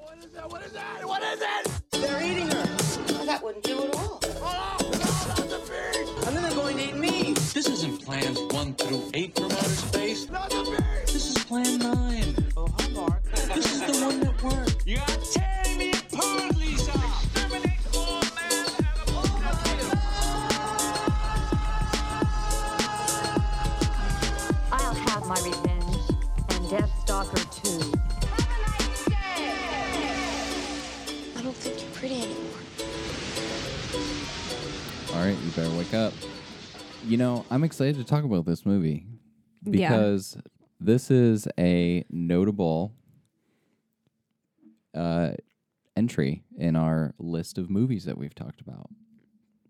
What is that? What is that? What is it? They're eating her. That wouldn't do at all. Oh, no, not the beast! And then they're going to eat me. This isn't plans one through eight from outer space. Not the beast! This is plan nine. Oh, hi, Mark. This is the one that worked. You're tearing me better wake up. You know, I'm excited to talk about this movie Yeah. because this is a notable uh, entry in our list of movies that we've talked about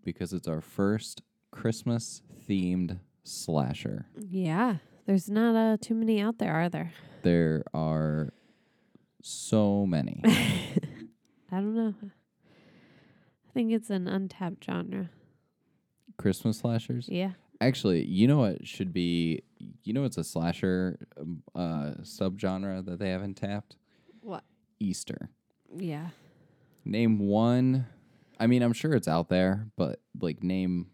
because it's our first Christmas themed slasher. Yeah. There's not uh, too many out there, are there? There are so many. I don't know. I think it's an untapped genre. Christmas slashers. Yeah. Actually, you know what should be? You know, it's a slasher um, uh, subgenre that they haven't tapped. What? Easter. Yeah. Name one. I mean, I'm sure it's out there, but like, name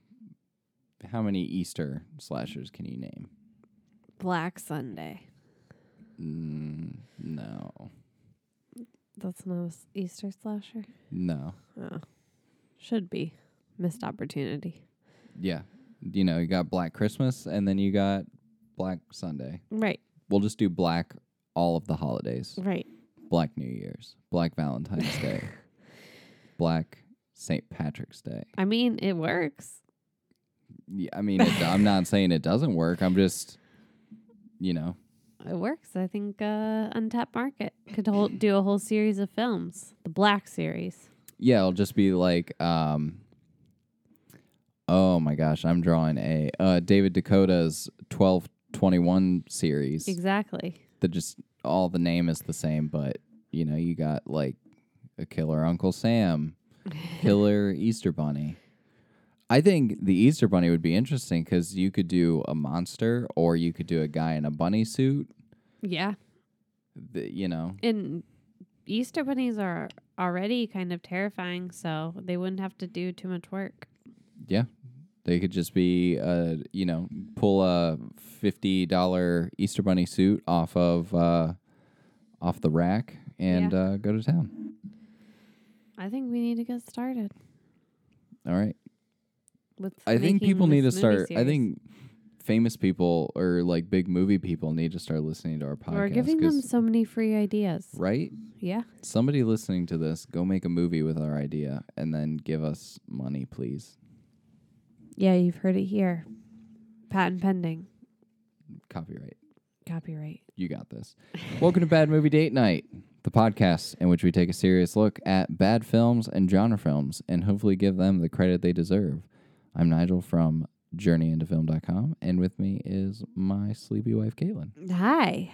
how many Easter slashers can you name? Black Sunday. Mm, no, That's not Easter slasher. no. Oh. Should be. Missed opportunity. Yeah, you know, you got Black Christmas, and then you got Black Sunday. Right. We'll just do Black all of the holidays. Right. Black New Year's, Black Valentine's Day, Black St. Patrick's Day. I mean, it works. Yeah, I mean, it, I'm not saying it doesn't work. I'm just, you know, It works. I think uh, Untapped Market could whole, do a whole series of films. The Black series. yeah, it'll just be like, um, oh my gosh, I'm drawing a uh, David Dakota's 1221 series Exactly. that just all the name is the same, but you know, you got like a killer Uncle Sam, killer Easter Bunny. I think the Easter Bunny would be interesting because you could do a monster or you could do a guy in a bunny suit. Yeah. The, you know, And Easter bunnies are already kind of terrifying, so they wouldn't have to do too much work. Yeah, they could just be, uh, you know, pull a fifty dollar Easter Bunny suit off of uh, off the rack and Yeah. uh, go to town. I think we need to get started All right. with. I think making people need to this movie start. I series. think famous people or like big movie people need to start listening to our podcast. we're giving them 'cause- so many free ideas. right. Yeah. Somebody listening to this, go make a movie with our idea and then give us money, please. Yeah, you've heard it here. Patent pending. Copyright. Copyright. You got this. Welcome to Bad Movie Date Night, the podcast in which we take a serious look at bad films and genre films and hopefully give them the credit they deserve. I'm Nigel from journeyintofilm.com, and with me is my sleepy wife, Caitlin. Hi.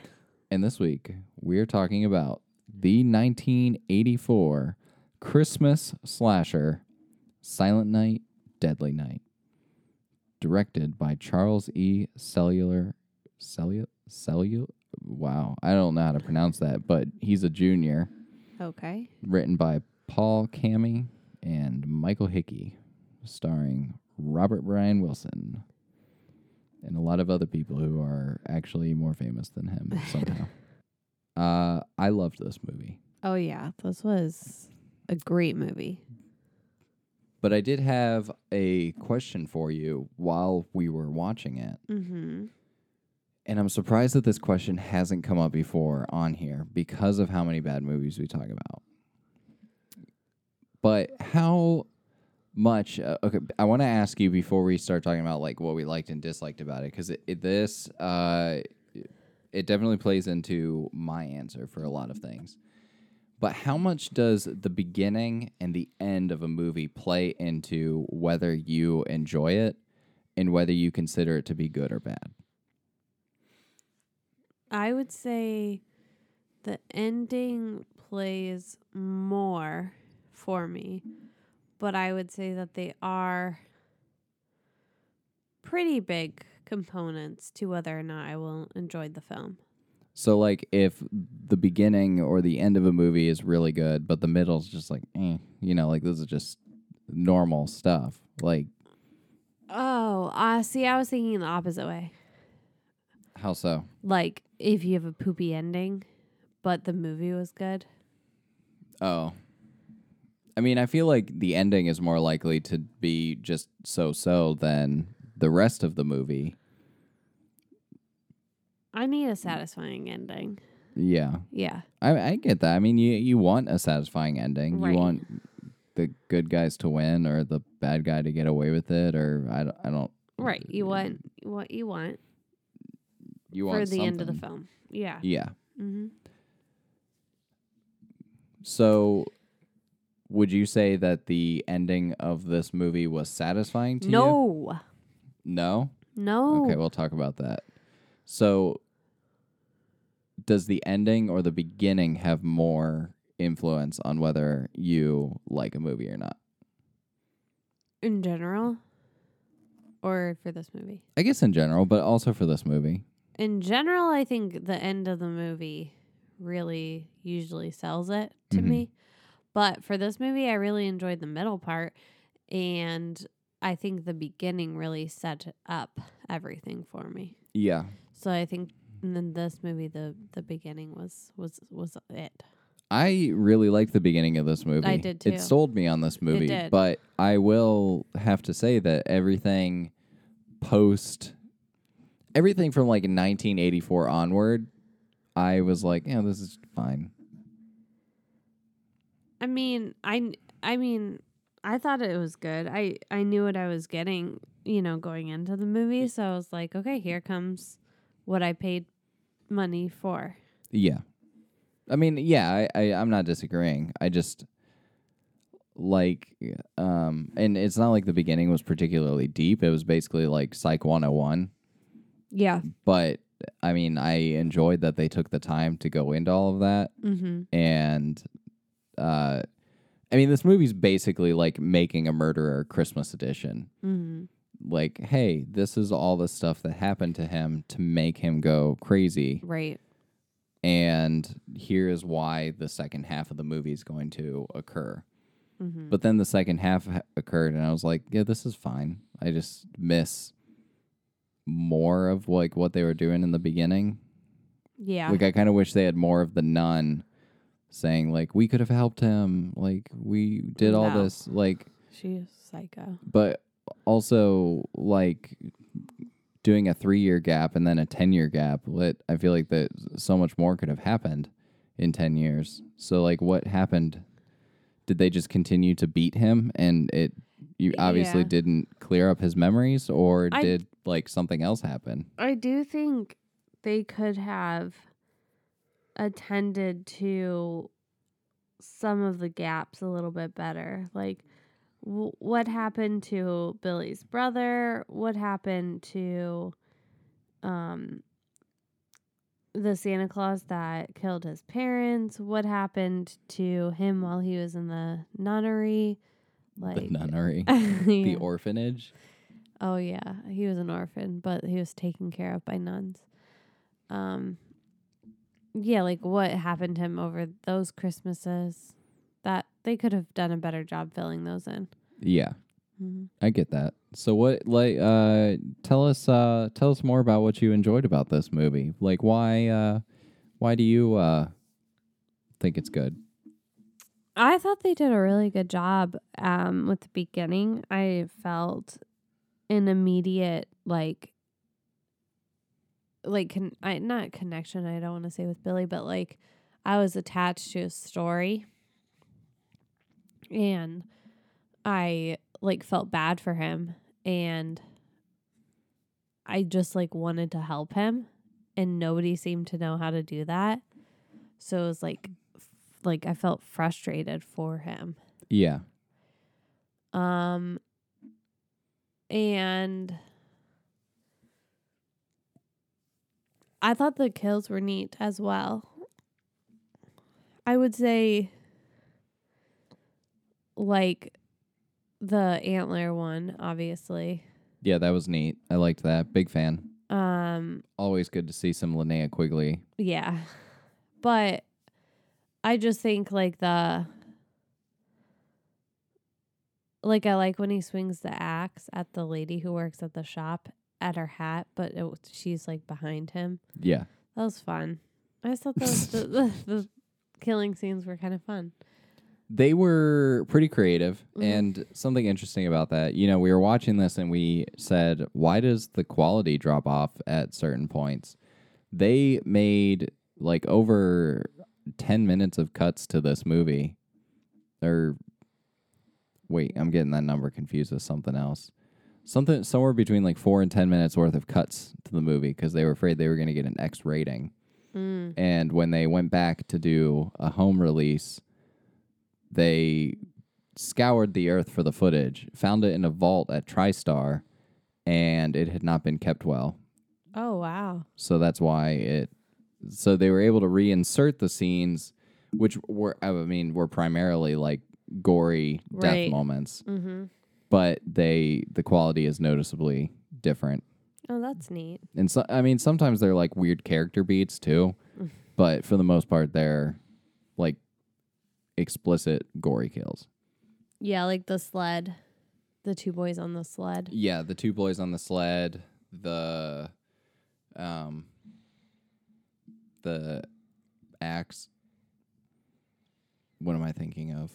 And this week, we're talking about the 1984 Christmas slasher, Silent Night, Deadly Night, directed by Charles E. Cellular. Cellular? Cellular? Wow, I don't know how to pronounce that, but he's a junior. Okay. Written by Paul Caimi and Michael Hickey, starring Robert Brian Wilson and a lot of other people who are actually more famous than him somehow. uh, I loved this movie, Oh yeah, this was a great movie. But I did have a question for you while we were watching it. Mm-hmm. And I'm surprised that this question hasn't come up before on here because of how many bad movies we talk about. But how much? Uh, okay, I want to ask you before we start talking about like what we liked and disliked about it, because this uh, it definitely plays into my answer for a lot of things. But how much does the beginning and the end of a movie play into whether you enjoy it and whether you consider it to be good or bad? I would say the ending plays more for me, but I would say that they are pretty big components to whether or not I will enjoy the film. So like if the beginning or the end of a movie is really good, but the middle's just like, eh, you know, like this is just normal stuff. Like Oh, uh, see, I was thinking the opposite way. how so? Like if you have a poopy ending, but the movie was good. Oh. I mean, I feel like the ending is more likely to be just so so than the rest of the movie. I need a satisfying ending. Yeah. Yeah. I, I get that. I mean, you you want a satisfying ending. Right. You want the good guys to win or the bad guy to get away with it or I don't, I don't Right. You want what you want you for want the end of the film. Yeah. Yeah. Mm-hmm. So would you say that the ending of this movie was satisfying to you? No. No? No. Okay, we'll talk about that. So, does the ending or the beginning have more influence on whether you like a movie or not? In general, or for this movie. I guess in general, but also for this movie. In general, I think the end of the movie really usually sells it to Mhm. me. But for this movie, I really enjoyed the middle part. And I think the beginning really set up everything for me. Yeah. So I think in this movie, the, the beginning was, was, was it. I really liked the beginning of this movie. I did too. It sold me on this movie, did. but I will have to say that everything post everything from like 1984 onward, I was like, yeah, this is fine. I mean, I, I mean, I thought it was good. I, I knew what I was getting, you know, going into the movie. So I was like, okay, here comes what I paid money for. Yeah. I mean, yeah, I, I I'm not disagreeing. I just like um and it's not like the beginning was particularly deep. It was basically like Psych 101, Yeah. but I mean, I enjoyed that they took the time to go into all of that Mm-hmm. and uh I mean, this movie's basically like making a murderer Christmas edition. Mm-hmm. Like, hey, this is all the stuff that happened to him to make him go crazy. Right. and here is why the second half of the movie is going to occur. Mm-hmm. But then the second half ha- occurred, and I was like, "Yeah, this is fine." I just miss more of like what they were doing in the beginning. Yeah. Like, I kind of wish they had more of the nun saying like, "We could have helped him," like we did all No. this, like She's psycho. but also like doing a three year gap and then a 10 year gap what i feel like that so much more could have happened in 10 years so like what happened did they just continue to beat him and it you obviously Yeah. didn't clear up his memories or I- did like something else happen I do think they could have attended to some of the gaps a little bit better. Like, w- what happened to Billy's brother? What happened to um the Santa Claus that killed his parents? What happened to him while he was in the nunnery? Like the nunnery Yeah. the orphanage Oh yeah, he was an orphan, but he was taken care of by nuns. Um yeah, like what happened to him over those Christmases? That they could have done a better job filling those in. yeah hmm i get that so what like uh tell us uh tell us more about what you enjoyed about this movie like why uh why do you uh think it's good I thought they did a really good job um with the beginning. I felt an immediate like like con- I not connection, I don't want to say with Billy, but like I was attached to his story. And I like felt bad for him and I just like wanted to help him and nobody seemed to know how to do that. So it was like f- like I felt frustrated for him. yeah Um and I thought the kills were neat as well. I would say like the antler one, obviously. Yeah, that was neat. I liked that. Big fan. Um Always good to see some Linnea Quigley. yeah. but I just think like the like I like when he swings the axe at the lady who works at the shop at her hat, but it, she's like behind him. Yeah. That was fun. I just thought those the, the, the killing scenes were kind of fun. They were pretty creative. Mhm. And something interesting about that, you know, we were watching this and we said, why does the quality drop off at certain points? They made like over 10 minutes of cuts to this movie. Or, wait, I'm getting that number confused with something else. Something somewhere between like four and 10 minutes worth of cuts to the movie because they were afraid they were going to get an X rating. Mm. And when they went back to do a home release, they scoured the earth for the footage, found it in a vault at TriStar, and it had not been kept well. Oh wow. So that's why it. So they were able to reinsert the scenes, which were, I mean, were primarily like gory death Right. moments, Mm-hmm. but they the quality is noticeably different. Oh, that's neat. And so, I mean, sometimes they're like weird character beats too, but for the most part, they're explicit gory kills. Yeah, like the sled, the two boys on the sled. Yeah, the two boys on the sled, the um the axe. What am I thinking of?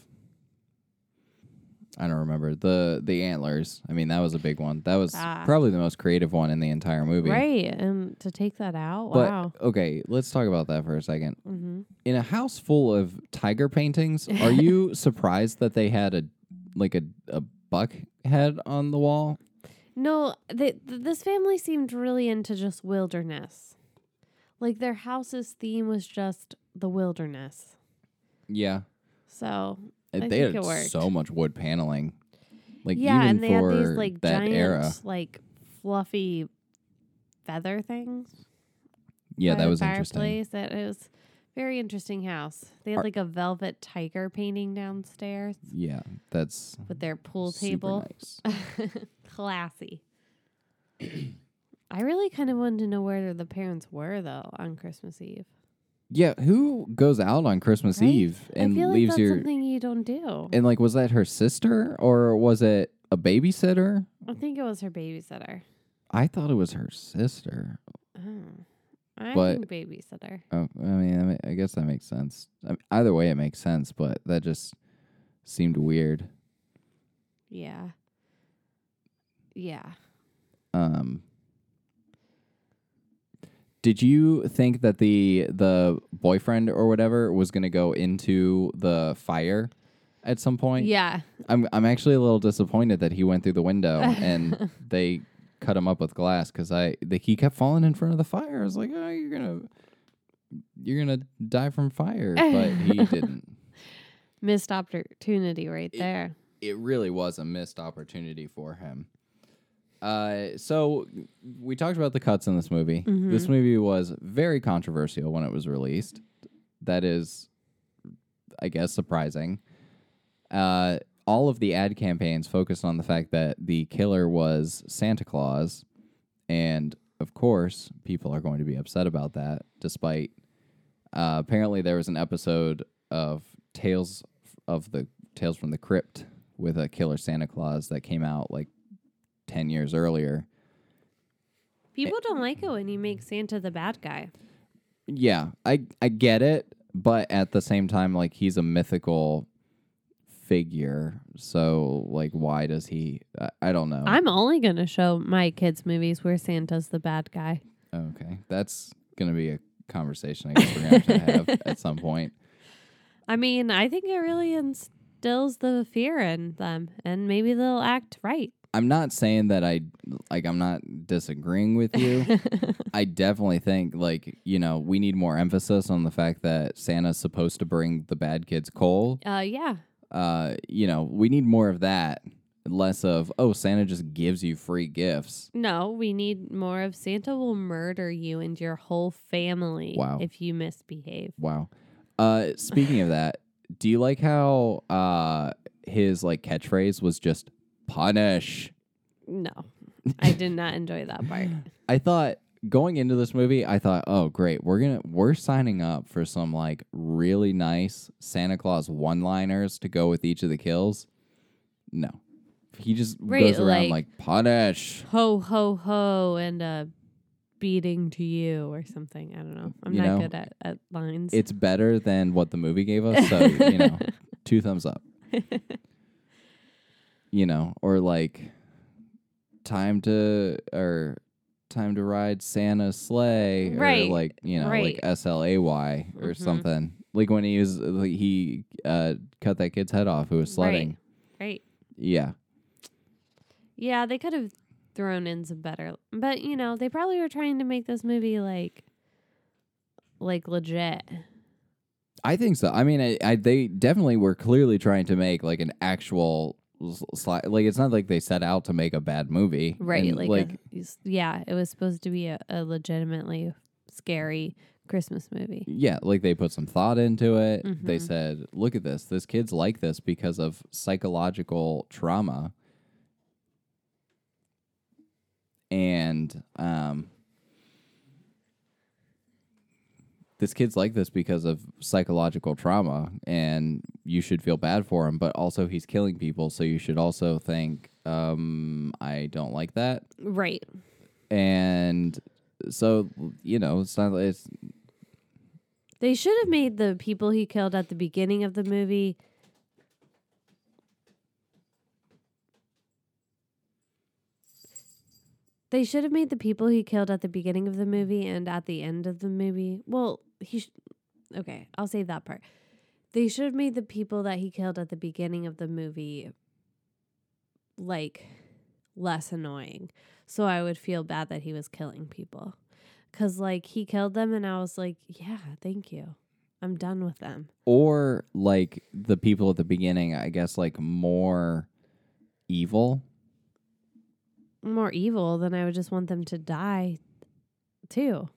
I don't remember. The the antlers. I mean, that was a big one. That was Ah. probably the most creative one in the entire movie. Right, and to take that out, But wow. okay, let's talk about that for a second. Mm-hmm. In a house full of tiger paintings, are you surprised that they had a like a a buck head on the wall? No, they, th- this family seemed really into just wilderness. Like their house's theme was just the wilderness. Yeah, So I they think had it worked. so much wood paneling. Like yeah, even and they for had these like that giant, era. like fluffy feather things. Yeah, by that the was interesting. fireplace. That it was very interesting house. They had like a velvet tiger painting downstairs Yeah, that's with their pool super table. nice. Classy. I really kind of wanted to know where the parents were though on Christmas Eve. Yeah, who goes out on Christmas Right? Eve and I feel like leaves that's your something you don't do. and like was that her sister or was it a babysitter? I think it was her babysitter. I thought it was her sister. Oh. I But- think babysitter. Oh, I mean, I, mean, I guess that makes sense. I mean, either way, it makes sense, but that just seemed weird. Yeah. Yeah. Um, did you think that the the boyfriend or whatever was going to go into the fire at some point? Yeah. I'm I'm actually a little disappointed that he went through the window and they cut him up with glass because I the, he kept falling in front of the fire. I was like, oh, you're gonna you're gonna die from fire, but he didn't. Missed opportunity right there. It really was a missed opportunity for him. Uh, so we talked about the cuts in this movie. This movie was very controversial when it was released. That is, I guess, surprising. Uh, all of the ad campaigns focused on the fact that the killer was Santa Claus, and of course, people are going to be upset about that. Despite uh, apparently there was an episode of Tales of the Tales from the Crypt with a killer Santa Claus that came out like ten years earlier. People don't like it when you make Santa the bad guy. Yeah, I I get it, but at the same time, like he's a mythical figure. So like, why does he? I, I don't know. I'm only going to show my kids movies where Santa's the bad guy. okay. That's gonna be a conversation I guess we're gonna have to have at some point. I mean, I think it really instills the fear in them and maybe they'll act right. I'm not saying that I like. I'm not disagreeing with you. I definitely think like you know we need more emphasis on the fact that Santa's supposed to bring the bad kids coal. Uh yeah. uh, you know, we need more of that, less of oh, Santa just gives you free gifts. No, we need more of Santa will murder you and your whole family Wow. if you misbehave. Wow. Uh, speaking of that, do you like how uh his like catchphrase was just punish? No. I did not enjoy that part. I thought going into this movie, I thought, oh great, we're gonna we're signing up for some like really nice Santa Claus one liners to go with each of the kills. No. He just Right, goes around like- like punish. Ho ho ho and a beating to you or something. I don't know. I'm You not know, good at, at lines. It's better than what the movie gave us, so you know, two thumbs up. you know, or like time to or time to ride Santa's sleigh, Right, or like you know, right. like S L A Y or Mhm. something. Like when he was like, he uh, cut that kid's head off who was sledding. Right. right. Yeah, Yeah, they could have thrown in some better, but you know, they probably were trying to make this movie like, like legit. I think so. I mean, I, I they definitely were clearly trying to make like an actual. Sli- like it's not like they set out to make a bad movie, Right. And, like, like a- s- yeah, it was supposed to be a, a legitimately scary Christmas movie. Yeah, like they put some thought into it. They Mhm. said, "Look at this. This kid's like this because of psychological trauma." And um this kid's like this because of psychological trauma and you should feel bad for him, but also he's killing people, so you should also think um I don't like that. Right. And so, you know, it's not it's They should have made the people he killed at the beginning of the movie They should have made the people he killed at the beginning of the movie and at the end of the movie. Well, he sh- Okay, I'll save that part. They should have made the people that he killed at the beginning of the movie like less annoying. So I would feel bad that he was killing people. Cuz like he killed them and I was like, "Yeah, thank you. I'm done with them." or like the people at the beginning, I guess, like more evil. More evil than I would just want them to die too.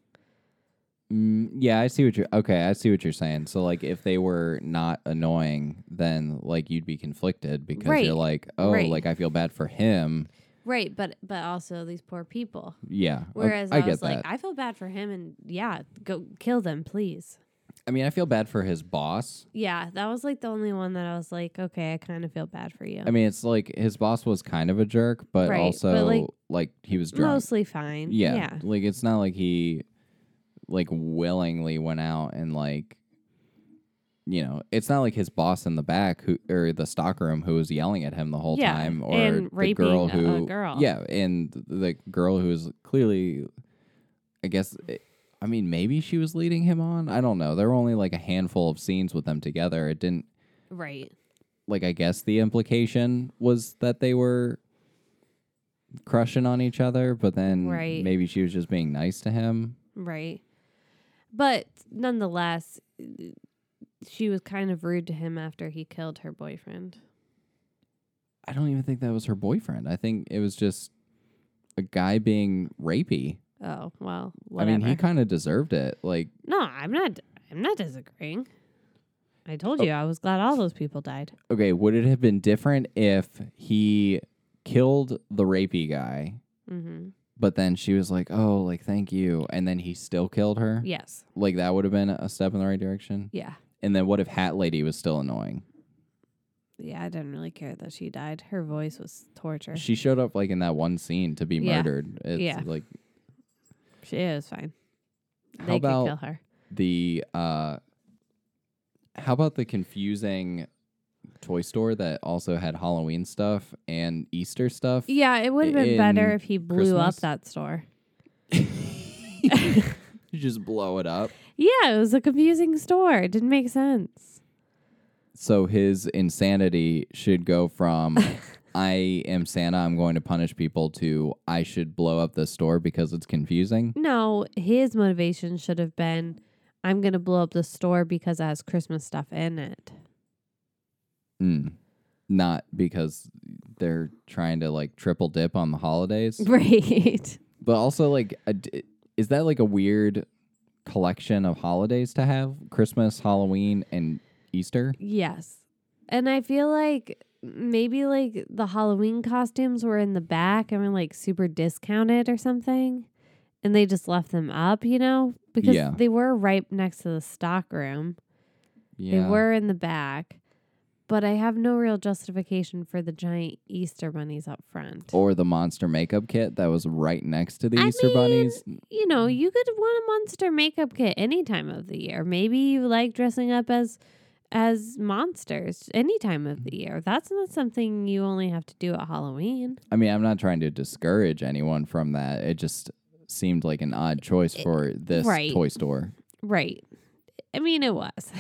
Mm, yeah, I see what you're. Okay, I see what you're saying. So, like, if they were not annoying, then like you'd be conflicted because Right, you're like, oh, right. like I feel bad for him. Right, but but also these poor people. Yeah. Whereas I, I, get was that. like, I feel bad for him, and yeah, go kill them, please. I mean, I feel bad for his boss. Yeah, that was like the only one that I was like, okay, I kind of feel bad for you. I mean, it's like his boss was kind of a jerk, but Right, but, also like, like, he was drunk. mostly fine. Yeah, yeah, Like it's not like he like willingly went out and like you know, it's not like his boss in the back who or the stockroom who was yelling at him the whole Yeah, time or and the raping girl a- a who girl. Yeah, and the girl who was clearly I guess I mean maybe she was leading him on. I don't know. There were only like a handful of scenes with them together. It didn't right. like I guess the implication was that they were crushing on each other, but then Right. maybe she was just being nice to him. Right. But nonetheless, she was kind of rude to him after he killed her boyfriend. I don't even think that was her boyfriend. I think it was just a guy being rapey. Oh, well, I mean, he kind of deserved it. Like, no, I'm not I'm not disagreeing. I Oh. told you I was glad all those people died. okay, would it have been different if he killed the rapey guy, Mhm. but then she was like, "Oh, like thank you," and then he still killed her? Yes. Like that would have been a step in the right direction. Yeah. And then what if Hat Lady was still annoying? Yeah, I didn't really care that she died. Her voice was torture. She showed up like in that one scene to be Yeah. murdered. It's Yeah. like She is fine. How they about- could kill her. the uh how about the confusing toy store that also had Halloween stuff and Easter stuff? Yeah, it would have been better if he blew up that store. You just blow it up. Yeah, it was a confusing store. It didn't make sense. So his insanity should go from I am Santa, I'm going to punish people to I should blow up this store because it's confusing. No, his motivation should have been I'm going to blow up the store because it has Christmas stuff in it. Mm. Not because they're trying to like triple dip on the holidays. Right. But also, like, a is that like a weird collection of holidays to have? Christmas, Halloween, and Easter? yes. And I feel like maybe like the Halloween costumes were in the back and were like super discounted or something. and they just left them up, you know, because Yeah. they were right next to the stock room. Yeah. They were in the back, but I have no real justification for the giant Easter bunnies up front. or the monster makeup kit that was right next to the I Easter mean, bunnies. You know, mm. you could want a monster makeup kit any time of the year. Maybe you like dressing up as as monsters any time of the mm. year. That's not something you only have to do at Halloween. I mean, I'm not trying to discourage anyone from that. It just seemed like an odd choice for this right. toy store. Right. I mean, it was.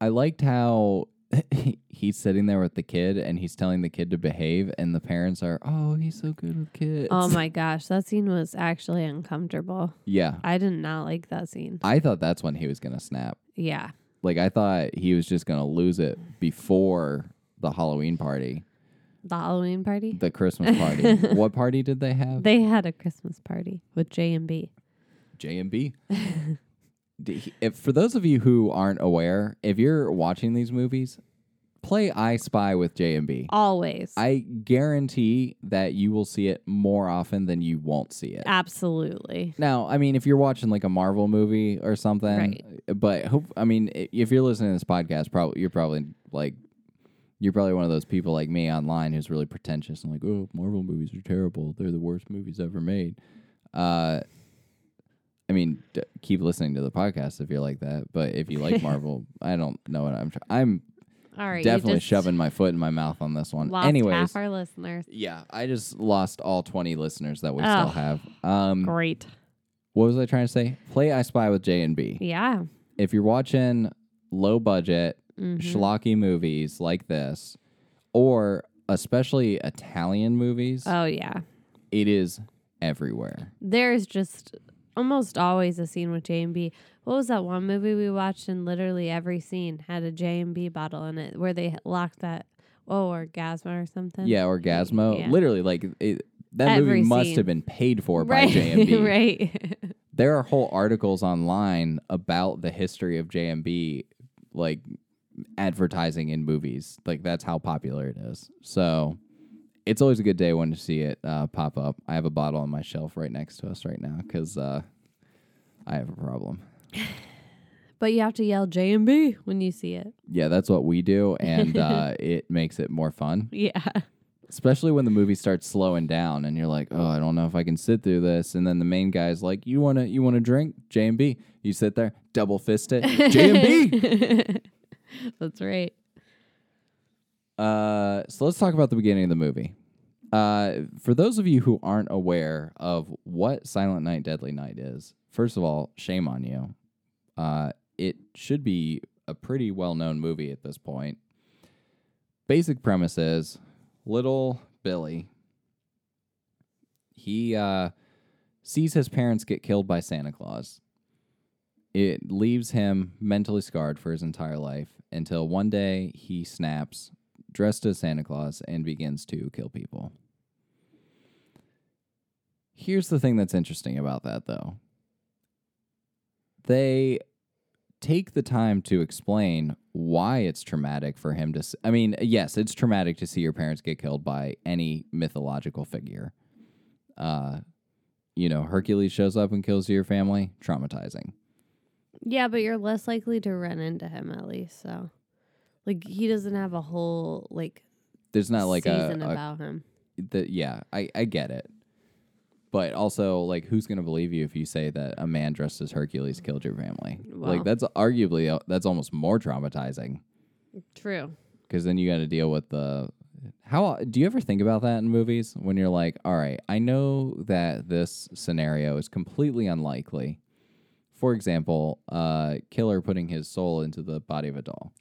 I liked how he's sitting there with the kid and he's telling the kid to behave, and the parents are, "Oh, he's so good with kids." oh my gosh, that scene was actually uncomfortable. Yeah, I did not like that scene. I thought that's when he was gonna snap. Yeah. Like I thought he was just gonna lose it before the Halloween party, The Halloween party? the Christmas party. what party did they have? They had a Christmas party with J and B. J and B. D- If for those of you who aren't aware, if you're watching these movies, play I Spy with J and B. Always. I guarantee that you will see it more often than you won't see it. Absolutely. Now, I mean, if you're watching like a Marvel movie or something, Right. but hope I mean, if you're listening to this podcast, probably you're probably like you're probably one of those people like me online who's really pretentious and like, oh, Marvel movies are terrible. They're the worst movies ever made. Uh, I mean, d- keep listening to the podcast if you're like that. But if you like Marvel, I don't know what I'm. I'm All right. definitely shoving my foot in my mouth on this one. Lost Anyways, half our listeners. yeah, I just lost all 20 listeners that we Oh. still have. Um, Great. what was I trying to say? Play I Spy with J and B. Yeah. If you're watching low budget Mhm. schlocky movies like this, or especially Italian movies, Oh yeah. it is everywhere. There's just almost always a scene with J and B. What was that one movie we watched and literally every scene had a J and B bottle in it where they locked that oh orgasmo or something? Yeah, Orgasmo. Yeah. Literally, like it, that movie must scene. have been paid for right. by J and B. right. There are whole articles online about the history of J and B, like advertising in movies. Like that's how popular it is. So it's always a good day when to see it uh, pop up. I have a bottle on my shelf right next to us right now because uh, I have a problem. but you have to yell J and B when you see it. Yeah, that's what we do, and uh, it makes it more fun. Yeah. Especially when the movie starts slowing down, and you're like, "Oh, I don't know if I can sit through this." And then the main guy's like, "You wanna, you wanna drink J and B?" You sit there, double fist it, J and B. That's right. Uh, so let's talk about the beginning of the movie. Uh, for those of you who aren't aware of what Silent Night, Deadly Night is, first of all, shame on you. Uh, it should be a pretty well-known movie at this point. Basic premise is little Billy. He uh, sees his parents get killed by Santa Claus. It leaves him mentally scarred for his entire life until one day he snaps, dressed as Santa Claus, and begins to kill people. Here's the thing that's interesting about that, though. They take the time to explain why it's traumatic for him to. I mean, yes, it's traumatic to see your parents get killed by any mythological figure. Uh, you know, Hercules shows up and kills your family, traumatizing. Yeah, but you're less likely to run into him at least. So, like, he doesn't have a whole like There's not like a, season a about him. the yeah, I I get it. But also, like, who's gonna believe you if you say that a man dressed as Hercules killed your family? Well. Like, that's arguably uh, that's almost more traumatizing True. because then you got to deal with the how. Do you ever think about that in movies when you're like, all right, I know that this scenario is completely unlikely. For example, uh, killer putting his soul into the body of a doll.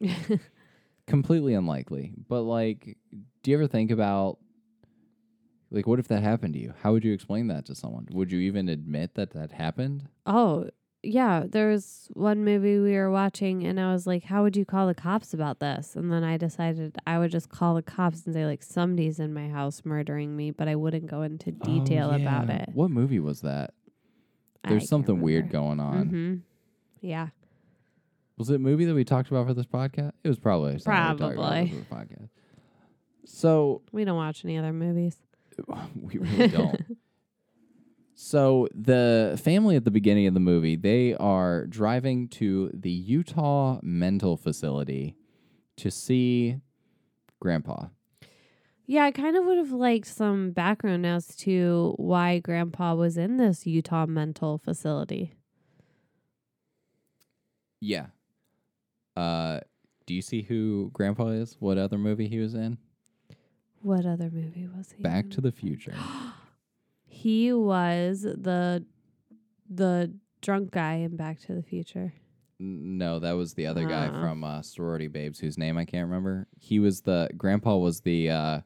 completely unlikely. But like, do you ever think about like what if that happened to you? How would you explain that to someone? Would you even admit that that happened? Oh, yeah. There was one movie we were watching, and I was like, How would you call the cops about this? And then I decided I would just call the cops and say, like, somebody's in my house murdering me, but I wouldn't go into detail Oh, about it. What movie was that? There's something weird going on. hmm Yeah. Was it a movie that we talked about for this podcast? It was probably something we talked about Probably. for the podcast. So We don't watch any other movies. we really don't. So the family at the beginning of the movie, they are driving to the Utah mental facility to see grandpa. Yeah, I kind of would have liked some background as to why Grandpa was in this Utah mental facility. Yeah. Uh do you see who grandpa is? What other movie he was in? What other movie was he? Back in? to the Future. He was the the drunk guy in Back to the Future. No, that was the other guy Ah. from uh, Sorority Babes, whose name I can't remember. He was the grandpa was the uh,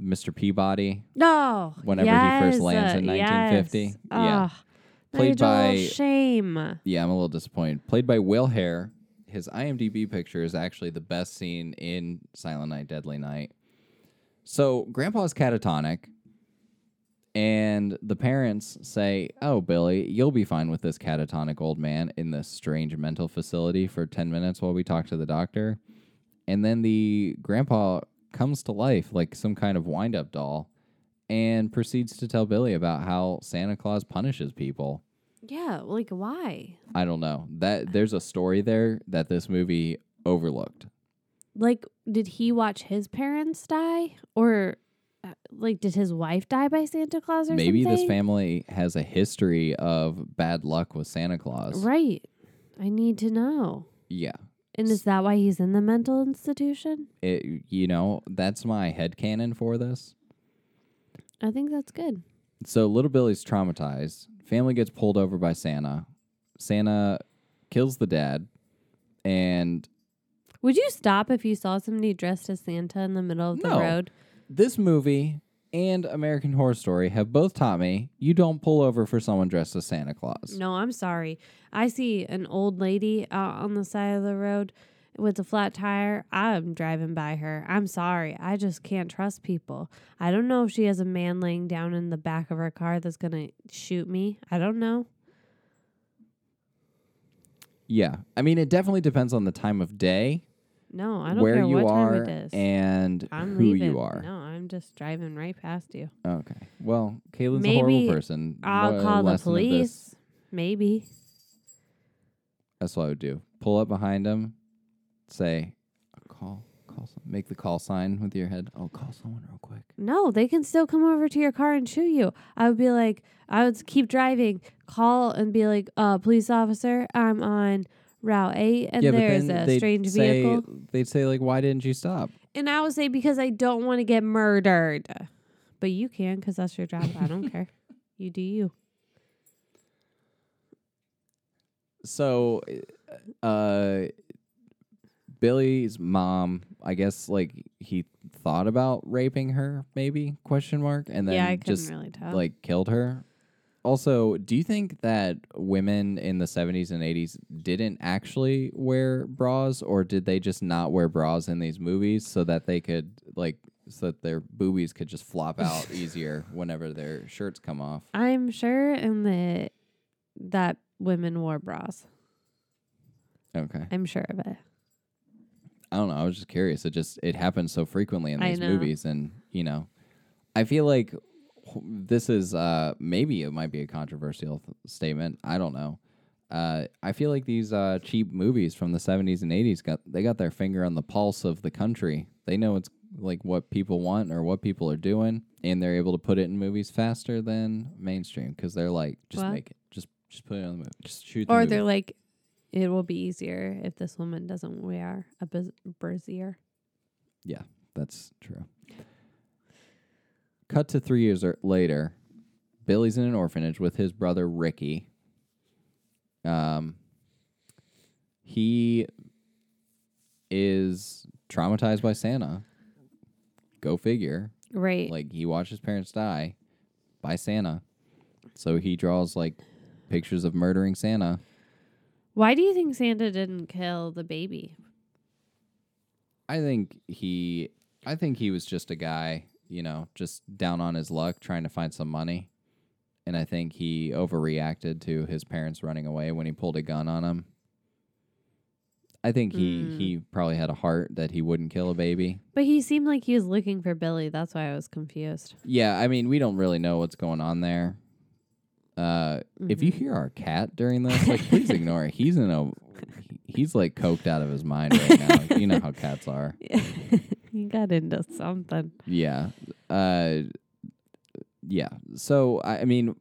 Mr. Peabody, No. Whenever he first lands in uh, 1950? Yes. Yeah. Ah, Played by- shame. Yeah, I'm a little disappointed. Played by Will Hare. His IMDb picture is actually the best scene in Silent Night, Deadly Night. So, Grandpa's catatonic, and the parents say, Oh, Billy, you'll be fine with this catatonic old man in this strange mental facility for 10 minutes while we talk to the doctor. And then the grandpa comes to life like some kind of wind up doll and proceeds to tell Billy about how Santa Claus punishes people. Yeah, like why? I don't know. That there's a story there that this movie overlooked. Like, did he watch his parents die, or uh, like did his wife die by Santa Claus or Maybe something? this family has a history of bad luck with Santa Claus. Right. I need to know. Yeah. And is that why he's in the mental institution? It, you know, that's my head headcanon for this. I think that's good. So little Billy's traumatized. Family gets pulled over by Santa. Santa kills the dad and Would you stop if you saw somebody dressed as Santa in the middle of the No. road? this movie and American Horror Story have both taught me you don't pull over for someone dressed as Santa Claus. No, I'm sorry. I see an old lady out on the side of the road with a flat tire. I'm driving by her. I'm sorry. I just can't trust people. I don't know if she has a man laying down in the back of her car that's going to shoot me. I don't know. Yeah. I mean, it definitely depends on the time of day, No, I don't where care you what are, time it is. and I'm who leaving. you are. No, I'm just driving right past you. Okay. Well, Caitlin's a Maybe horrible person. I'll What call the lesson of this- police. Maybe. That's what I would do. Pull up behind him, say, call, call, some, make the call sign with your head. Oh, call someone real quick. No, they can still come over to your car and shoot you. I would be like, I would keep driving, call and be like, uh, police officer, I'm on Route 8 and yeah, there's a they'd strange say, vehicle. They'd say like, "Why didn't you stop?" And I would say, because I don't want to get murdered. But you can because that's your job. I don't care. You do you. So, uh, Billy's mom, I guess, like he thought about raping her, maybe question mark, and then yeah, I couldn't just really tell. like killed her. Also, do you think that women in the 70s and 80s didn't actually wear bras or did they just not wear bras in these movies so that they could like so that their boobies could just flop out easier whenever their shirts come off? I'm sure in the that women wore bras. Okay. I'm sure of it. I don't know. I was just curious. It just it happens so frequently in I these know. movies, and you know, I feel like this is uh maybe it might be a controversial th- statement. I don't know. Uh, I feel like these uh, cheap movies from the '70s and '80s got they got their finger on the pulse of the country. They know it's like what people want or what people are doing, and they're able to put it in movies faster than mainstream because they're like, just What? make it, just just put it on the movie, just shoot. The Or they're like, it will be easier if this woman doesn't wear a bus- brassiere. Yeah, that's true. Cut to three years er- later, Billy's in an orphanage with his brother Ricky. Um, he is traumatized by Santa. Go figure. Right. Like he watched his parents die by Santa, so he draws like pictures of murdering Santa. Why do you think Santa didn't kill the baby? I think he I think he was just a guy, you know, just down on his luck trying to find some money. And I think he overreacted to his parents running away when he pulled a gun on him. I think he Mm. he probably had a heart that he wouldn't kill a baby. But he seemed like he was looking for Billy. That's why I was confused. Yeah, I mean, we don't really know what's going on there. Uh, if you Mhm. hear our cat during this, like, please ignore it. He's in a, he's like coked out of his mind right now. You know how cats are. you got into something. Yeah. Uh, yeah. So I, I mean,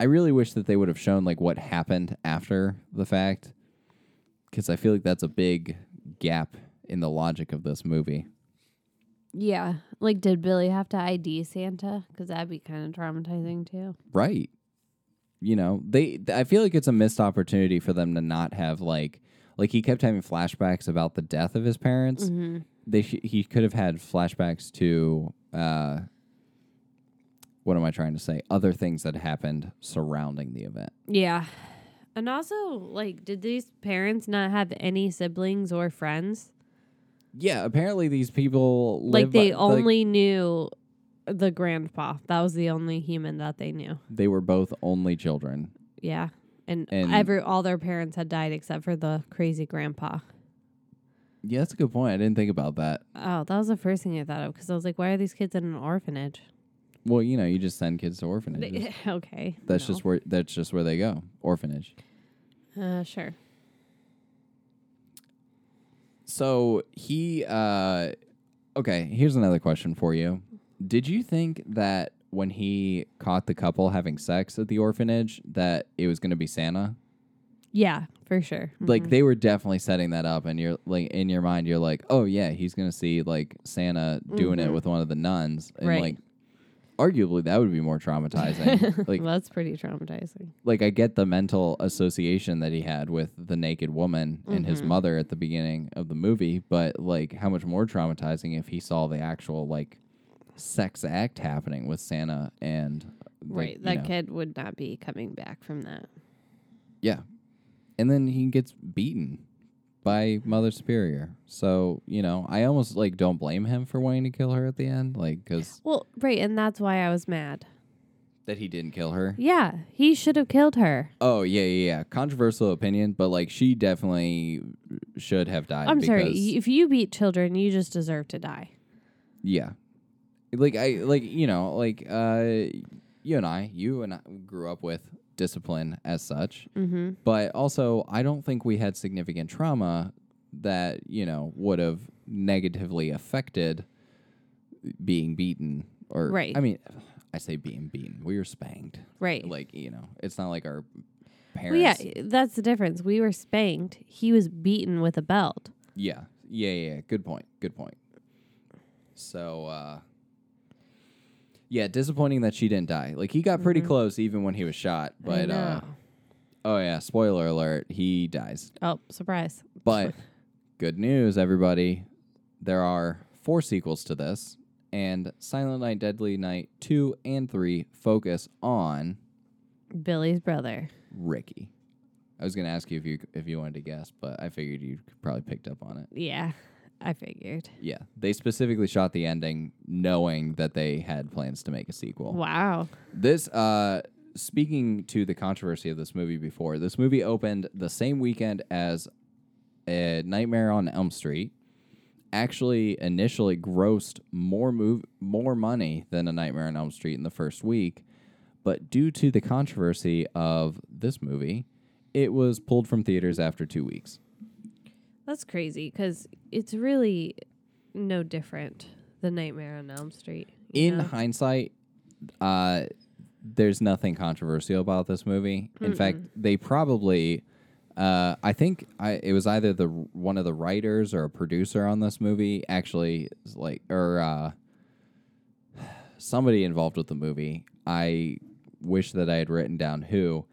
I really wish that they would have shown like what happened after the fact, because I feel like that's a big gap in the logic of this movie. Yeah. Like, did Billy have to ID Santa? Because that'd be kind of traumatizing too. Right. You know, they. I feel like it's a missed opportunity for them to not have like, like he kept having flashbacks about the death of his parents. Mm-hmm. They sh- he could have had flashbacks to. uh what am I trying to say? Other things that happened surrounding the event. Yeah. And also, like, did these parents not have any siblings or friends? Yeah, apparently these people like, they by- only knew the grandpa. That was the only human that they knew. they were both only children. Yeah. And, And- every all their parents had died except for the crazy grandpa. Yeah, that's a good point. I didn't think about that. Oh, that was the first thing I thought of because I was like, why are these kids in an orphanage? Well, you know, you just send kids to orphanages. okay. That's no. just where that's just where they go. Orphanage. Uh, sure. So he uh okay, here's another question for you. Did you think that when he caught the couple having sex at the orphanage that it was going to be Santa? Yeah, for sure. Like Mhm. they were definitely setting that up and you're like in your mind you're like, "Oh yeah, he's going to see like Santa doing it Mhm. with one of the nuns." And Right. like arguably that would be more traumatizing. like Well, that's pretty traumatizing. like I get the mental association that he had with the naked woman and his Mhm. mother at the beginning of the movie, but like how much more traumatizing if he saw the actual like sex act happening with Santa and like, Right. you That know, kid would not be coming back from that. Yeah. And then he gets beaten by Mother Superior. So, you know, I almost like don't blame him for wanting to kill her at the end, like cuz Well, right, and that's why I was mad. that he didn't kill her. Yeah, he should have killed her. Oh, yeah, yeah, yeah. Controversial opinion, but like she definitely should have died I'm sorry. If you beat children, you just deserve to die. Yeah. Like I like you know, like uh you and I, you and I grew up with discipline as such. Mm-hmm. But also I don't think we had significant trauma that, you know, would have negatively affected being beaten or Right. I mean I say being beaten. We were spanked. Right. Like, you know, it's not like our well, yeah, that's the difference. We were spanked. He was beaten with a belt. Yeah. Yeah, yeah, yeah. Good point. Good point. So uh yeah, disappointing that she didn't die. Like he got pretty close even when he was shot, Mm-hmm. But uh oh yeah, spoiler alert, he dies. oh, surprise. But good news everybody, there are four sequels to this and Silent Night Deadly Night 2 and 3 focus on Billy's brother. Ricky. I was going to ask you if you if you wanted to guess, but I figured you probably picked up on it. Yeah, I figured. Yeah, they specifically shot the ending knowing that they had plans to make a sequel. Wow. This, uh, speaking to the controversy of this movie before, this movie opened the same weekend as a Nightmare on Elm Street. Actually, initially grossed more move more money than a Nightmare on Elm Street in the first week, but due to the controversy of this movie, it was pulled from theaters after two weeks. That's crazy because it's really no different than Nightmare on Elm Street. in know? hindsight, uh, there's nothing controversial about this movie. In fact, they probably, uh, I think I, it was either the one of the writers or a producer on this movie actually like or uh, somebody involved with the movie. I wish that I had written down who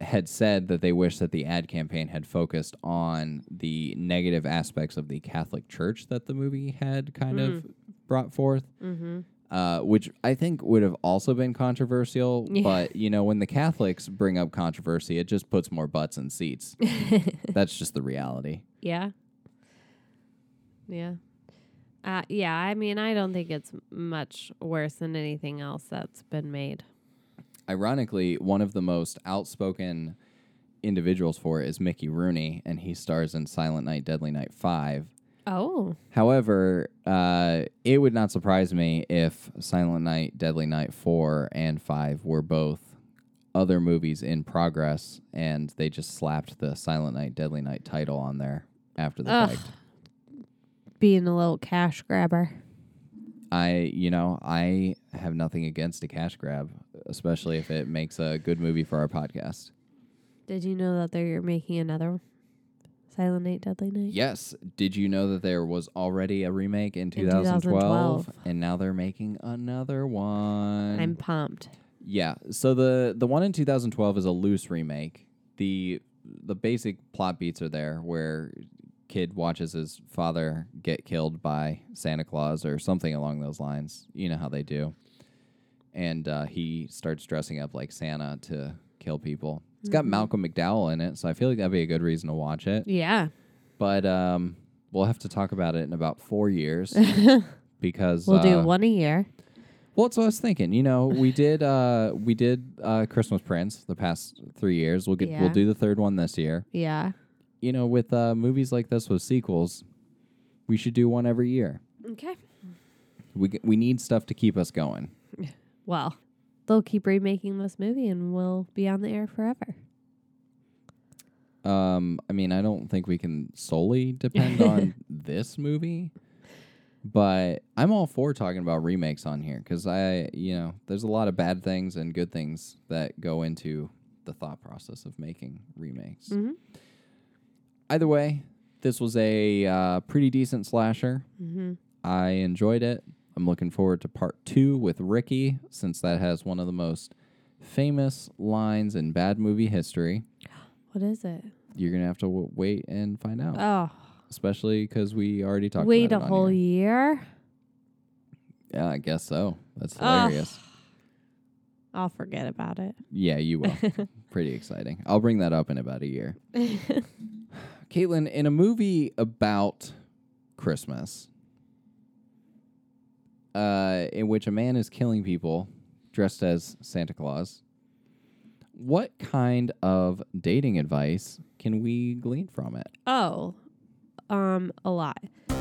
had said that they wish that the ad campaign had focused on the negative aspects of the Catholic Church that the movie had kind of brought forth. Mm-hmm. Uh, which I think would have also been controversial, Yeah. but you know, when the Catholics bring up controversy, it just puts more butts in seats. That's just the reality. Yeah. Yeah. Uh, yeah, I mean, I don't think it's much worse than anything else that's been made. Ironically, one of the most outspoken individuals for it is Mickey Rooney, and he stars in Silent Night, Deadly Night 5. Oh. However, uh, it would not surprise me if Silent Night, Deadly Night 4 and 5 were both other movies in progress, and they just slapped the Silent Night, Deadly Night title on there after the Ugh. fact. Being a little cash grabber. I, you know, I have nothing against a cash grab, especially if it makes a good movie for our podcast. Did you know that they're making another Silent Night, Deadly Night? Yes. Did you know that there was already a remake in In 2012, 2012. and now they're making another one? I'm pumped. Yeah. So the the one in 2012 is a loose remake. The the basic plot beats are there where kid watches his father get killed by Santa Claus or something along those lines. You know how they do. And uh, he starts dressing up like Santa to kill people. It's got Malcolm McDowell in it, so I feel like that'd be a good reason to watch it. Yeah. But um, we'll have to talk about it in about four years because We'll do uh, one a year. well, that's what I was thinking. You know, we did uh we did uh Christmas Prince the past three years. We'll get Yeah. we'll do the third one this year. Yeah. You know, with uh movies like this with sequels, we should do one every year. Okay. We g- we need stuff to keep us going. Well, they'll keep remaking this movie and we'll be on the air forever. Um, I mean, I don't think we can solely depend on this movie, but I'm all for talking about remakes on here because I, you know, there's a lot of bad things and good things that go into the thought process of making remakes. Mm-hmm. Either way, this was a uh, pretty decent slasher. Mm-hmm. I enjoyed it. I'm looking forward to part two with Ricky, since that has one of the most famous lines in bad movie history. What is it? You're gonna have to w- wait and find out, Oh, especially because we already talked. wait a about it on whole year? Yeah, I guess so. That's hilarious. I'll forget about it. Yeah, you will. Pretty exciting. I'll bring that up in about a year. Caitlin, in a movie about Christmas, uh, in which a man is killing people dressed as Santa Claus, what kind of dating advice can we glean from it? Oh, um, a lot.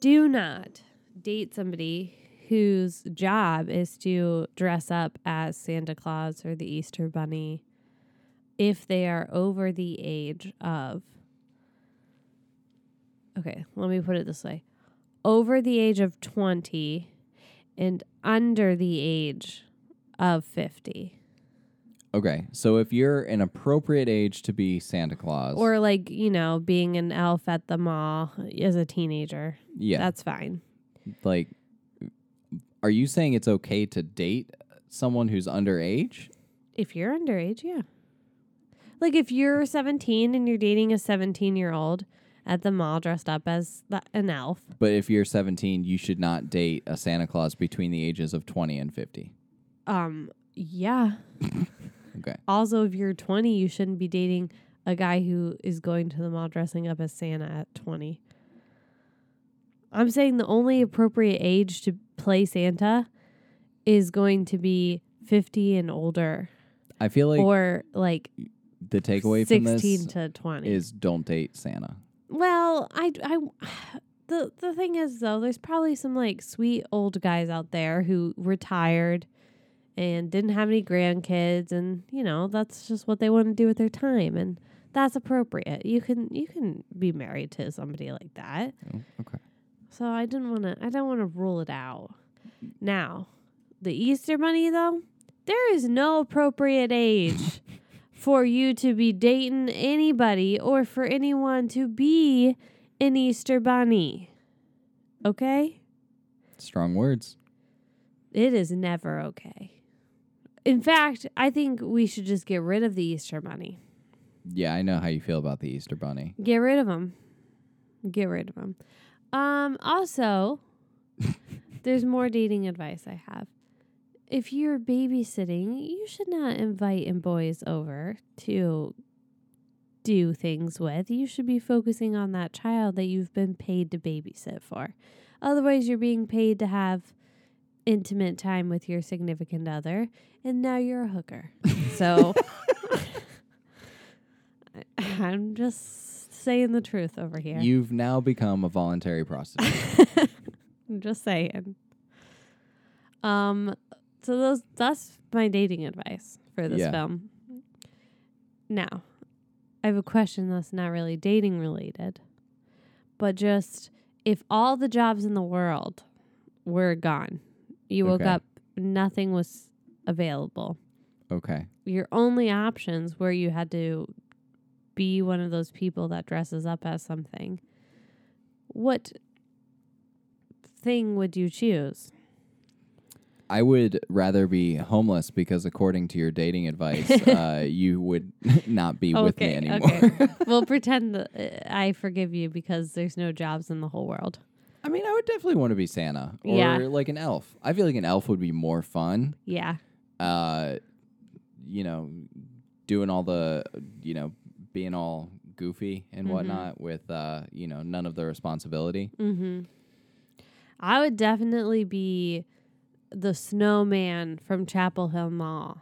Do not date somebody whose job is to dress up as Santa Claus or the Easter Bunny if they are over the age of okay, let me put it this way over the age of 20 and under the age of 50. Okay, so if you're an appropriate age to be Santa Claus, Or, like, you know, being an elf at the mall as a teenager. yeah, That's fine. like, are you saying it's okay to date someone who's underage? If you're underage, yeah. Like, if you're 17 and you're dating a 17 year old at the mall dressed up as the, an elf, But if you're 17, you should not date a Santa Claus between the ages of 20 and 50. um, yeah. Okay. Also, if you're 20, you shouldn't be dating a guy who is going to the mall dressing up as Santa at 20. I'm saying the only appropriate age to play Santa is going to be 50 and older I feel like or like the takeaway from 16 this to 20. is don't date Santa. well, I, I, the, the thing is though, there's probably some like sweet old guys out there who retired and didn't have any grandkids and you know that's just what they want to do with their time and that's appropriate you can you can be married to somebody like that Oh, okay. So i didn't want to i don't want to rule it out now the easter bunny though there is no appropriate age for you to be dating anybody or for anyone to be an easter bunny okay Strong words. it is never okay. In fact, I think we should just get rid of the Easter bunny. Yeah, I know how you feel about the Easter Bunny. Get rid of them. Get rid of him. Um also, there's more dating advice I have. If you're babysitting, you should not invite in boys over to do things with. You should be focusing on that child that you've been paid to babysit for. Otherwise, you're being paid to have intimate time with your significant other, and now you're a hooker. So I'm just saying the truth over here. You've now become a voluntary prostitute. I'm just saying. Um, so those that's my dating advice for this Yeah. film. Now, I have a question that's not really dating related, but just if all the jobs in the world were gone, you woke Okay. up, nothing was available. okay. Your only options were you had to be one of those people that dresses up as something. What thing would you choose? I would rather be homeless because, according to your dating advice, uh, you would not be with me anymore. Okay. we'll pretend that uh, I forgive you because there's no jobs in the whole world. I mean, I would definitely want to be Santa or Yeah. like an elf. I feel like an elf would be more fun. Yeah. Uh, you know, doing all the, you know, being all goofy and Mm-hmm. whatnot with, uh, you know, none of the responsibility. Mm-hmm. I would definitely be the snowman from Chapel Hill Mall.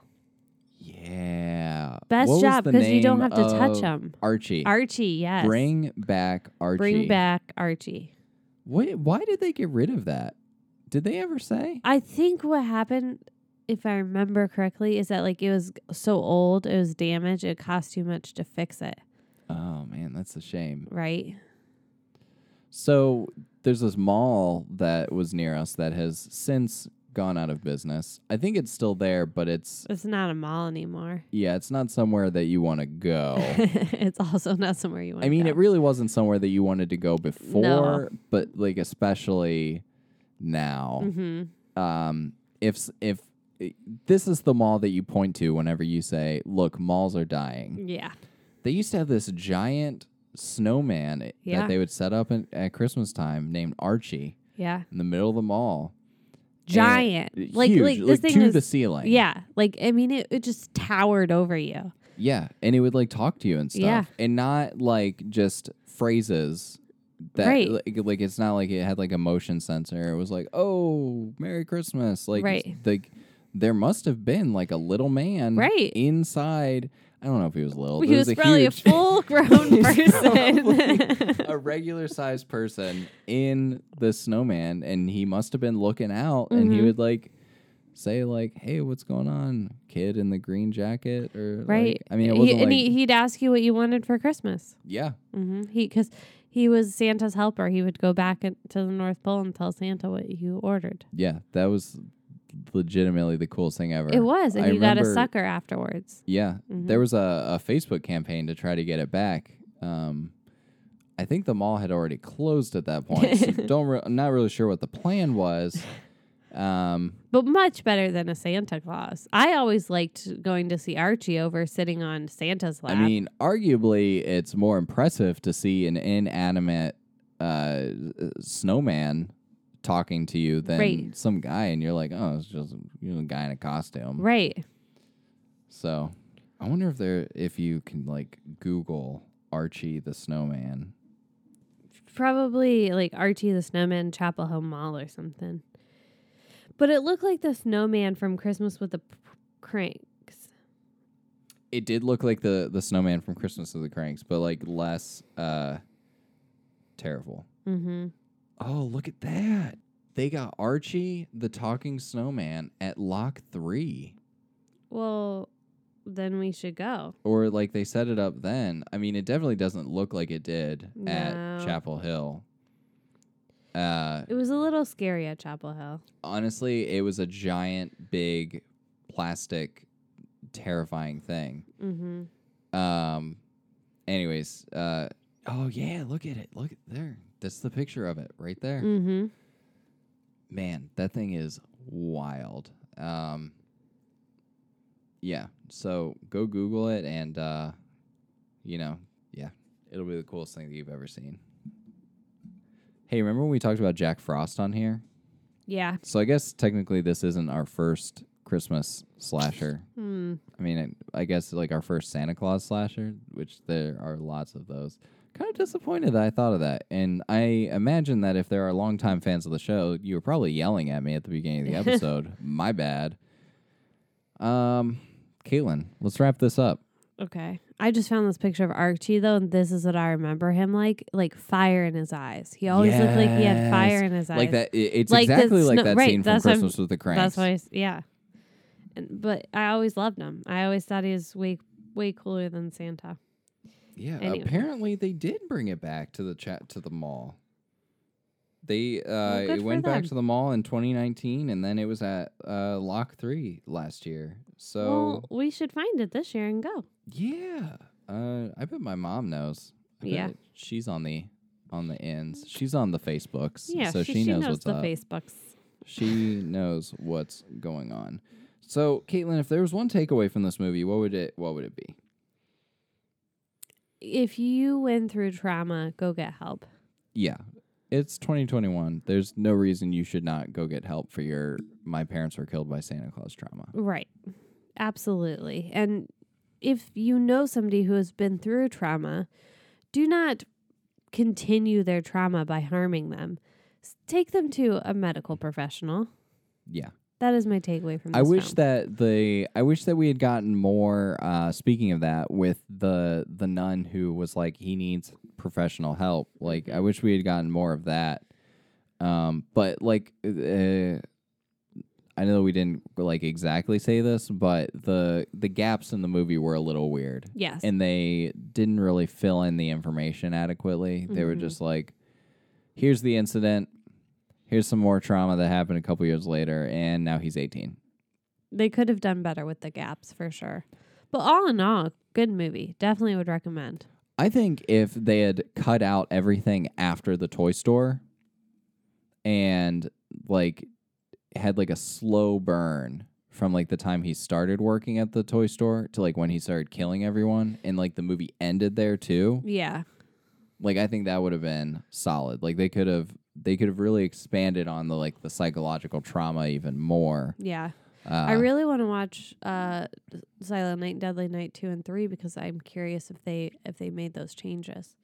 Yeah. Best What job, because you don't have to touch him. Archie. Archie, yes. Bring back Archie. Bring back Archie. Wait, why did they get rid of that? Did they ever say? I think what happened, if I remember correctly, is that like it was so old, it was damaged, it cost too much to fix it, Oh man, that's a shame. right? So there's this mall that was near us that has since gone out of business. I think it's still there, but it's It's not a mall anymore. yeah, it's not somewhere that you want to go. it's also not somewhere you want I mean, go. it really wasn't somewhere that you wanted to go before, No. but like especially now. Mm-hmm. Um, if if this is the mall that you point to whenever you say, "Look, malls are dying." Yeah. They used to have this giant snowman Yeah. that they would set up in, at Christmas time named Archie Yeah. in the middle of the mall. And- Giant. like huge, like this like thing to is the ceiling. Yeah. Like I mean it, it just towered over you. yeah, and it would like talk to you and stuff, Yeah. and not like just phrases. That Right. like, like it's not like it had like a motion sensor. It was like, "Oh, Merry Christmas!" Like, Right. like there must have been like a little man Right. inside. I don't know if he was little. he was, a probably huge- a full grown person. a regular sized person in the snowman, and he must have been looking out, and he Mhm. would like say like, "Hey, what's going on, kid in the green jacket?" Or right. like- I mean, it He- and like he, he'd ask you what you wanted for Christmas. yeah, Mm-hmm. He because he was Santa's helper. He would go back to the North Pole and tell Santa what you ordered. yeah. That was legitimately the coolest thing ever. It was, and I you got a sucker afterwards. Yeah, Mhm. there was a, a Facebook campaign to try to get it back. Um, I think the mall had already closed at that point. so don't re- I'm not really sure what the plan was. Um, But much better than a Santa Claus. I always liked going to see Archie over sitting on Santa's lap. I mean, arguably, it's more impressive to see an inanimate uh, snowman talking to you than Right. some guy, and you're like, oh, it's just you know, a guy in a costume. right. So, I wonder if there, if you can like Google Archie the snowman. Probably like Archie the Snowman, Chapel Hill Mall or something. But it looked like the snowman from Christmas with the p- cranks. It did look like the the snowman from Christmas with the Cranks, but like less uh terrible. Mm-hmm. Oh, look at that. They got Archie the talking snowman at Lock 3. Well, then we should go. Or like they set it up then. I mean, it definitely doesn't look like it did No. at Chapel Hill. Uh It was a little scary at Chapel Hill. honestly, it was a giant big plastic terrifying thing. Mm-hmm. Um anyways, uh oh yeah, look at it. Look at there. That's the picture of it right there. Mm-hmm. man, that thing is wild. Um, yeah, so go Google it, and uh, you know, yeah, it'll be the coolest thing that you've ever seen. Hey, remember when we talked about Jack Frost on here? Yeah. So I guess technically this isn't our first Christmas slasher. Hmm. I mean, it, I guess like our first Santa Claus slasher, which there are lots of those. Kind of disappointed that I thought of that, and I imagine that if there are longtime fans of the show, you were probably yelling at me at the beginning of the episode. My bad. Um, Caitlin, let's wrap this up. Okay. I just found this picture of Archie though, and this is what I remember him like, like fire in his eyes. He always looked like he had fire in his eyes. Like that. It's Like the exactly like snow- that right, scene from that's what I'm- Christmas with the Cranks. That's why, yeah. And, but I always loved him. I always thought he was way, way cooler than Santa. Yeah, Anyway. apparently they did bring it back to the chat to the mall. They uh good it went back to the mall in 2019 and then it was at uh Lock 3 last year. So well, we should find it this year and go. yeah. Uh I bet my mom knows. I Yeah. she's on the on the ends. She's on the Facebooks. Yeah, so she, she, she knows, knows what's the up. Facebooks. She knows what's going on. So, Caitlin, if there was one takeaway from this movie, what would it what would it be? If you went through trauma, go get help. Yeah. It's 2021. There's no reason you should not go get help for your my parents were killed by Santa Claus trauma. Right. Absolutely. And if you know somebody who has been through trauma, do not continue their trauma by harming them. Take them to a medical professional. Yeah. That is my takeaway from this I wish film. that the I wish that we had gotten more uh speaking of that with the the nun who was like he needs professional help. Like I wish we had gotten more of that. Um but like uh, I know we didn't like exactly say this, but the the gaps in the movie were a little weird. Yes. and they didn't really fill in the information adequately. They were Mhm. just like, "Here's the incident. Here's some more trauma that happened a couple years later, and now he's 18." they could have done better with the gaps for sure. But all in all, good movie. Definitely would recommend. I think if they had cut out everything after the toy store and like had like a slow burn from like the time he started working at the toy store to like when he started killing everyone and like the movie ended there too Yeah. like I think that would have been solid. Like they could have they could have really expanded on the like the psychological trauma even more. Yeah. Uh, I really want to watch uh Silent Night, Deadly Night 2 and 3 because I'm curious if they if they made those changes.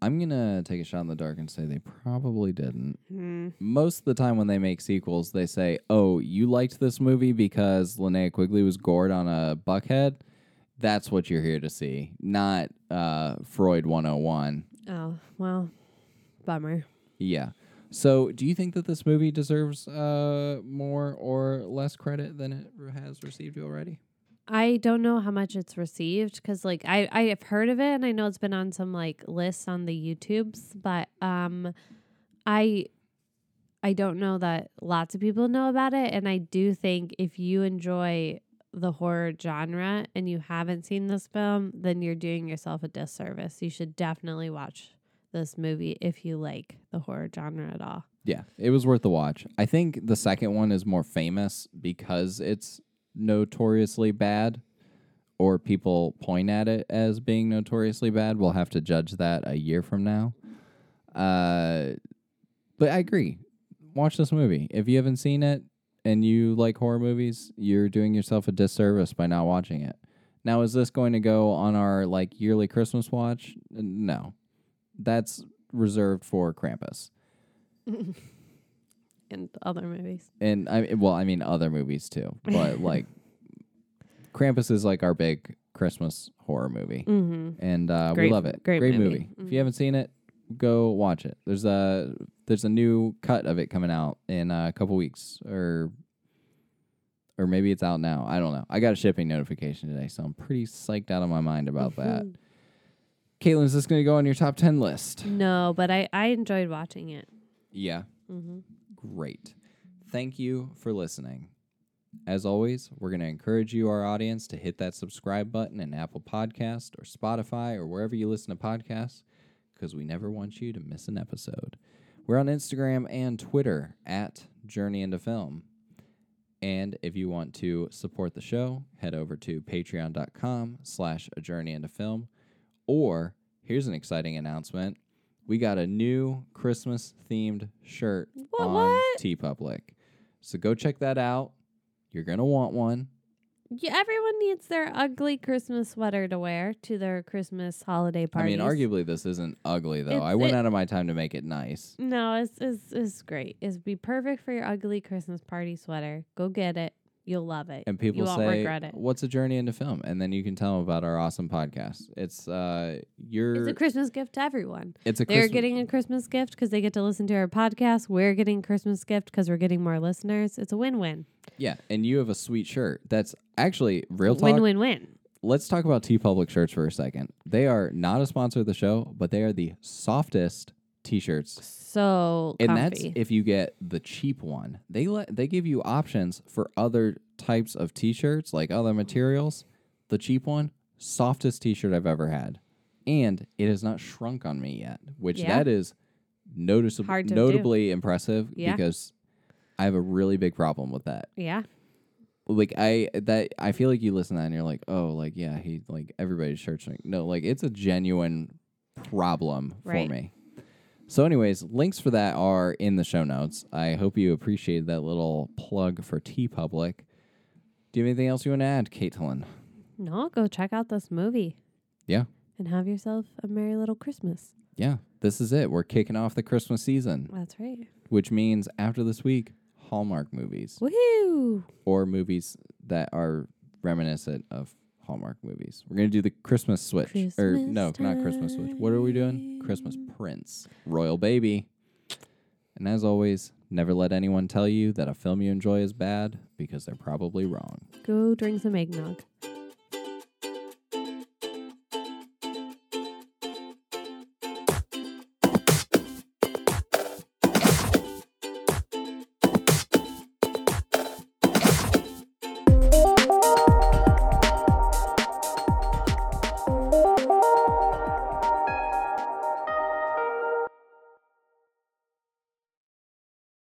I'm gonna take a shot in the dark and say they probably didn't. Hmm. Most of the time when they make sequels, they say, "Oh, you liked this movie because Linnea Quigley was gored on a buckhead." That's what you're here to see, not uh, Freud 101. Oh, well, bummer. Yeah. So, do you think that this movie deserves uh, more or less credit than it has received already? I don't know how much it's received because, like, I I have heard of it and I know it's been on some like lists on the YouTubes, but um, I I don't know that lots of people know about it, and I do think if you enjoy the horror genre and you haven't seen this film, then you're doing yourself a disservice. You should definitely watch this movie if you like the horror genre at all. Yeah, it was worth the watch. I think the second one is more famous because it's notoriously bad, or people point at it as being notoriously bad. We'll have to judge that a year from now. Uh, but I agree. Watch this movie. If you haven't seen it and you like horror movies, you're doing yourself a disservice by not watching it. Now, is this going to go on our like yearly Christmas watch? No, that's reserved for Krampus. And other movies. and I well, I mean other movies too, but like Krampus is like our big Christmas horror movie, Mm-hmm. and uh, Great- we love it. great movie. movie. If Mhm. you haven't seen it, go watch it. There's a there's a new cut of it coming out in a couple weeks, or or maybe it's out now. I don't know. I got a shipping notification today, so I'm pretty psyched out of my mind about that. Caitlin, is this going to go on your top ten list? No, but I I enjoyed watching it. Yeah. Mm-hmm. Great. Thank you for listening. As always, we're going to encourage you, our audience, to hit that subscribe button in Apple Podcast or Spotify or wherever you listen to podcasts because we never want you to miss an episode. We're on Instagram and Twitter at Journey into Film. And if you want to support the show, head over to patreon.com slash a journey into film. Or here's an exciting announcement. We got a new Christmas themed shirt What, on what? TeePublic. So go check that out. You're gonna want one. Yeah, everyone needs their ugly Christmas sweater to wear to their Christmas holiday parties. I mean, arguably this isn't ugly though. It's- I went it- out of my time to make it nice. No, it's, it's, it's great. It's be perfect for your ugly Christmas party sweater. Go get it. You'll love it. and people you won't say, regret it. "What's a journey into film?" And then you can tell them about our awesome podcast. It's uh, you're It's a Christmas gift to everyone. it's a They're Christmas- getting a Christmas gift because they get to listen to our podcast. We're getting a Christmas gift because we're getting more listeners. It's a win-win. yeah, and you have a sweet shirt. That's actually real talk. Win-win-win. Let's talk about TeePublic shirts for a second. They are not a sponsor of the show, but they are the softest t-shirts So and comfy. that's if you get the cheap one. They let they give you options for other types of t-shirts, like other materials. The cheap one, softest t-shirt I've ever had, and it has not shrunk on me yet, which Yeah. that is Hard to do. notably impressive Yeah. because I have a really big problem with that. yeah. Like I that I feel like you listen to that and you're like, oh, like yeah, he like everybody's shirt shrink. No, like it's a genuine problem Right. for me. So, anyways, links for that are in the show notes. I hope you appreciated that little plug for TeePublic. Do you have anything else you want to add, Caitlin? No, go check out this movie Yeah, and have yourself a merry little Christmas. yeah. This is it. We're kicking off the Christmas season, That's right. which means after this week, Hallmark movies Woohoo! or movies that are reminiscent of Hallmark movies. We're gonna do the Christmas switch, or no, not Christmas switch. What are we doing? Christmas Prince, Royal Baby. And as always, never let anyone tell you that a film you enjoy is bad because they're probably wrong. Go drink some eggnog.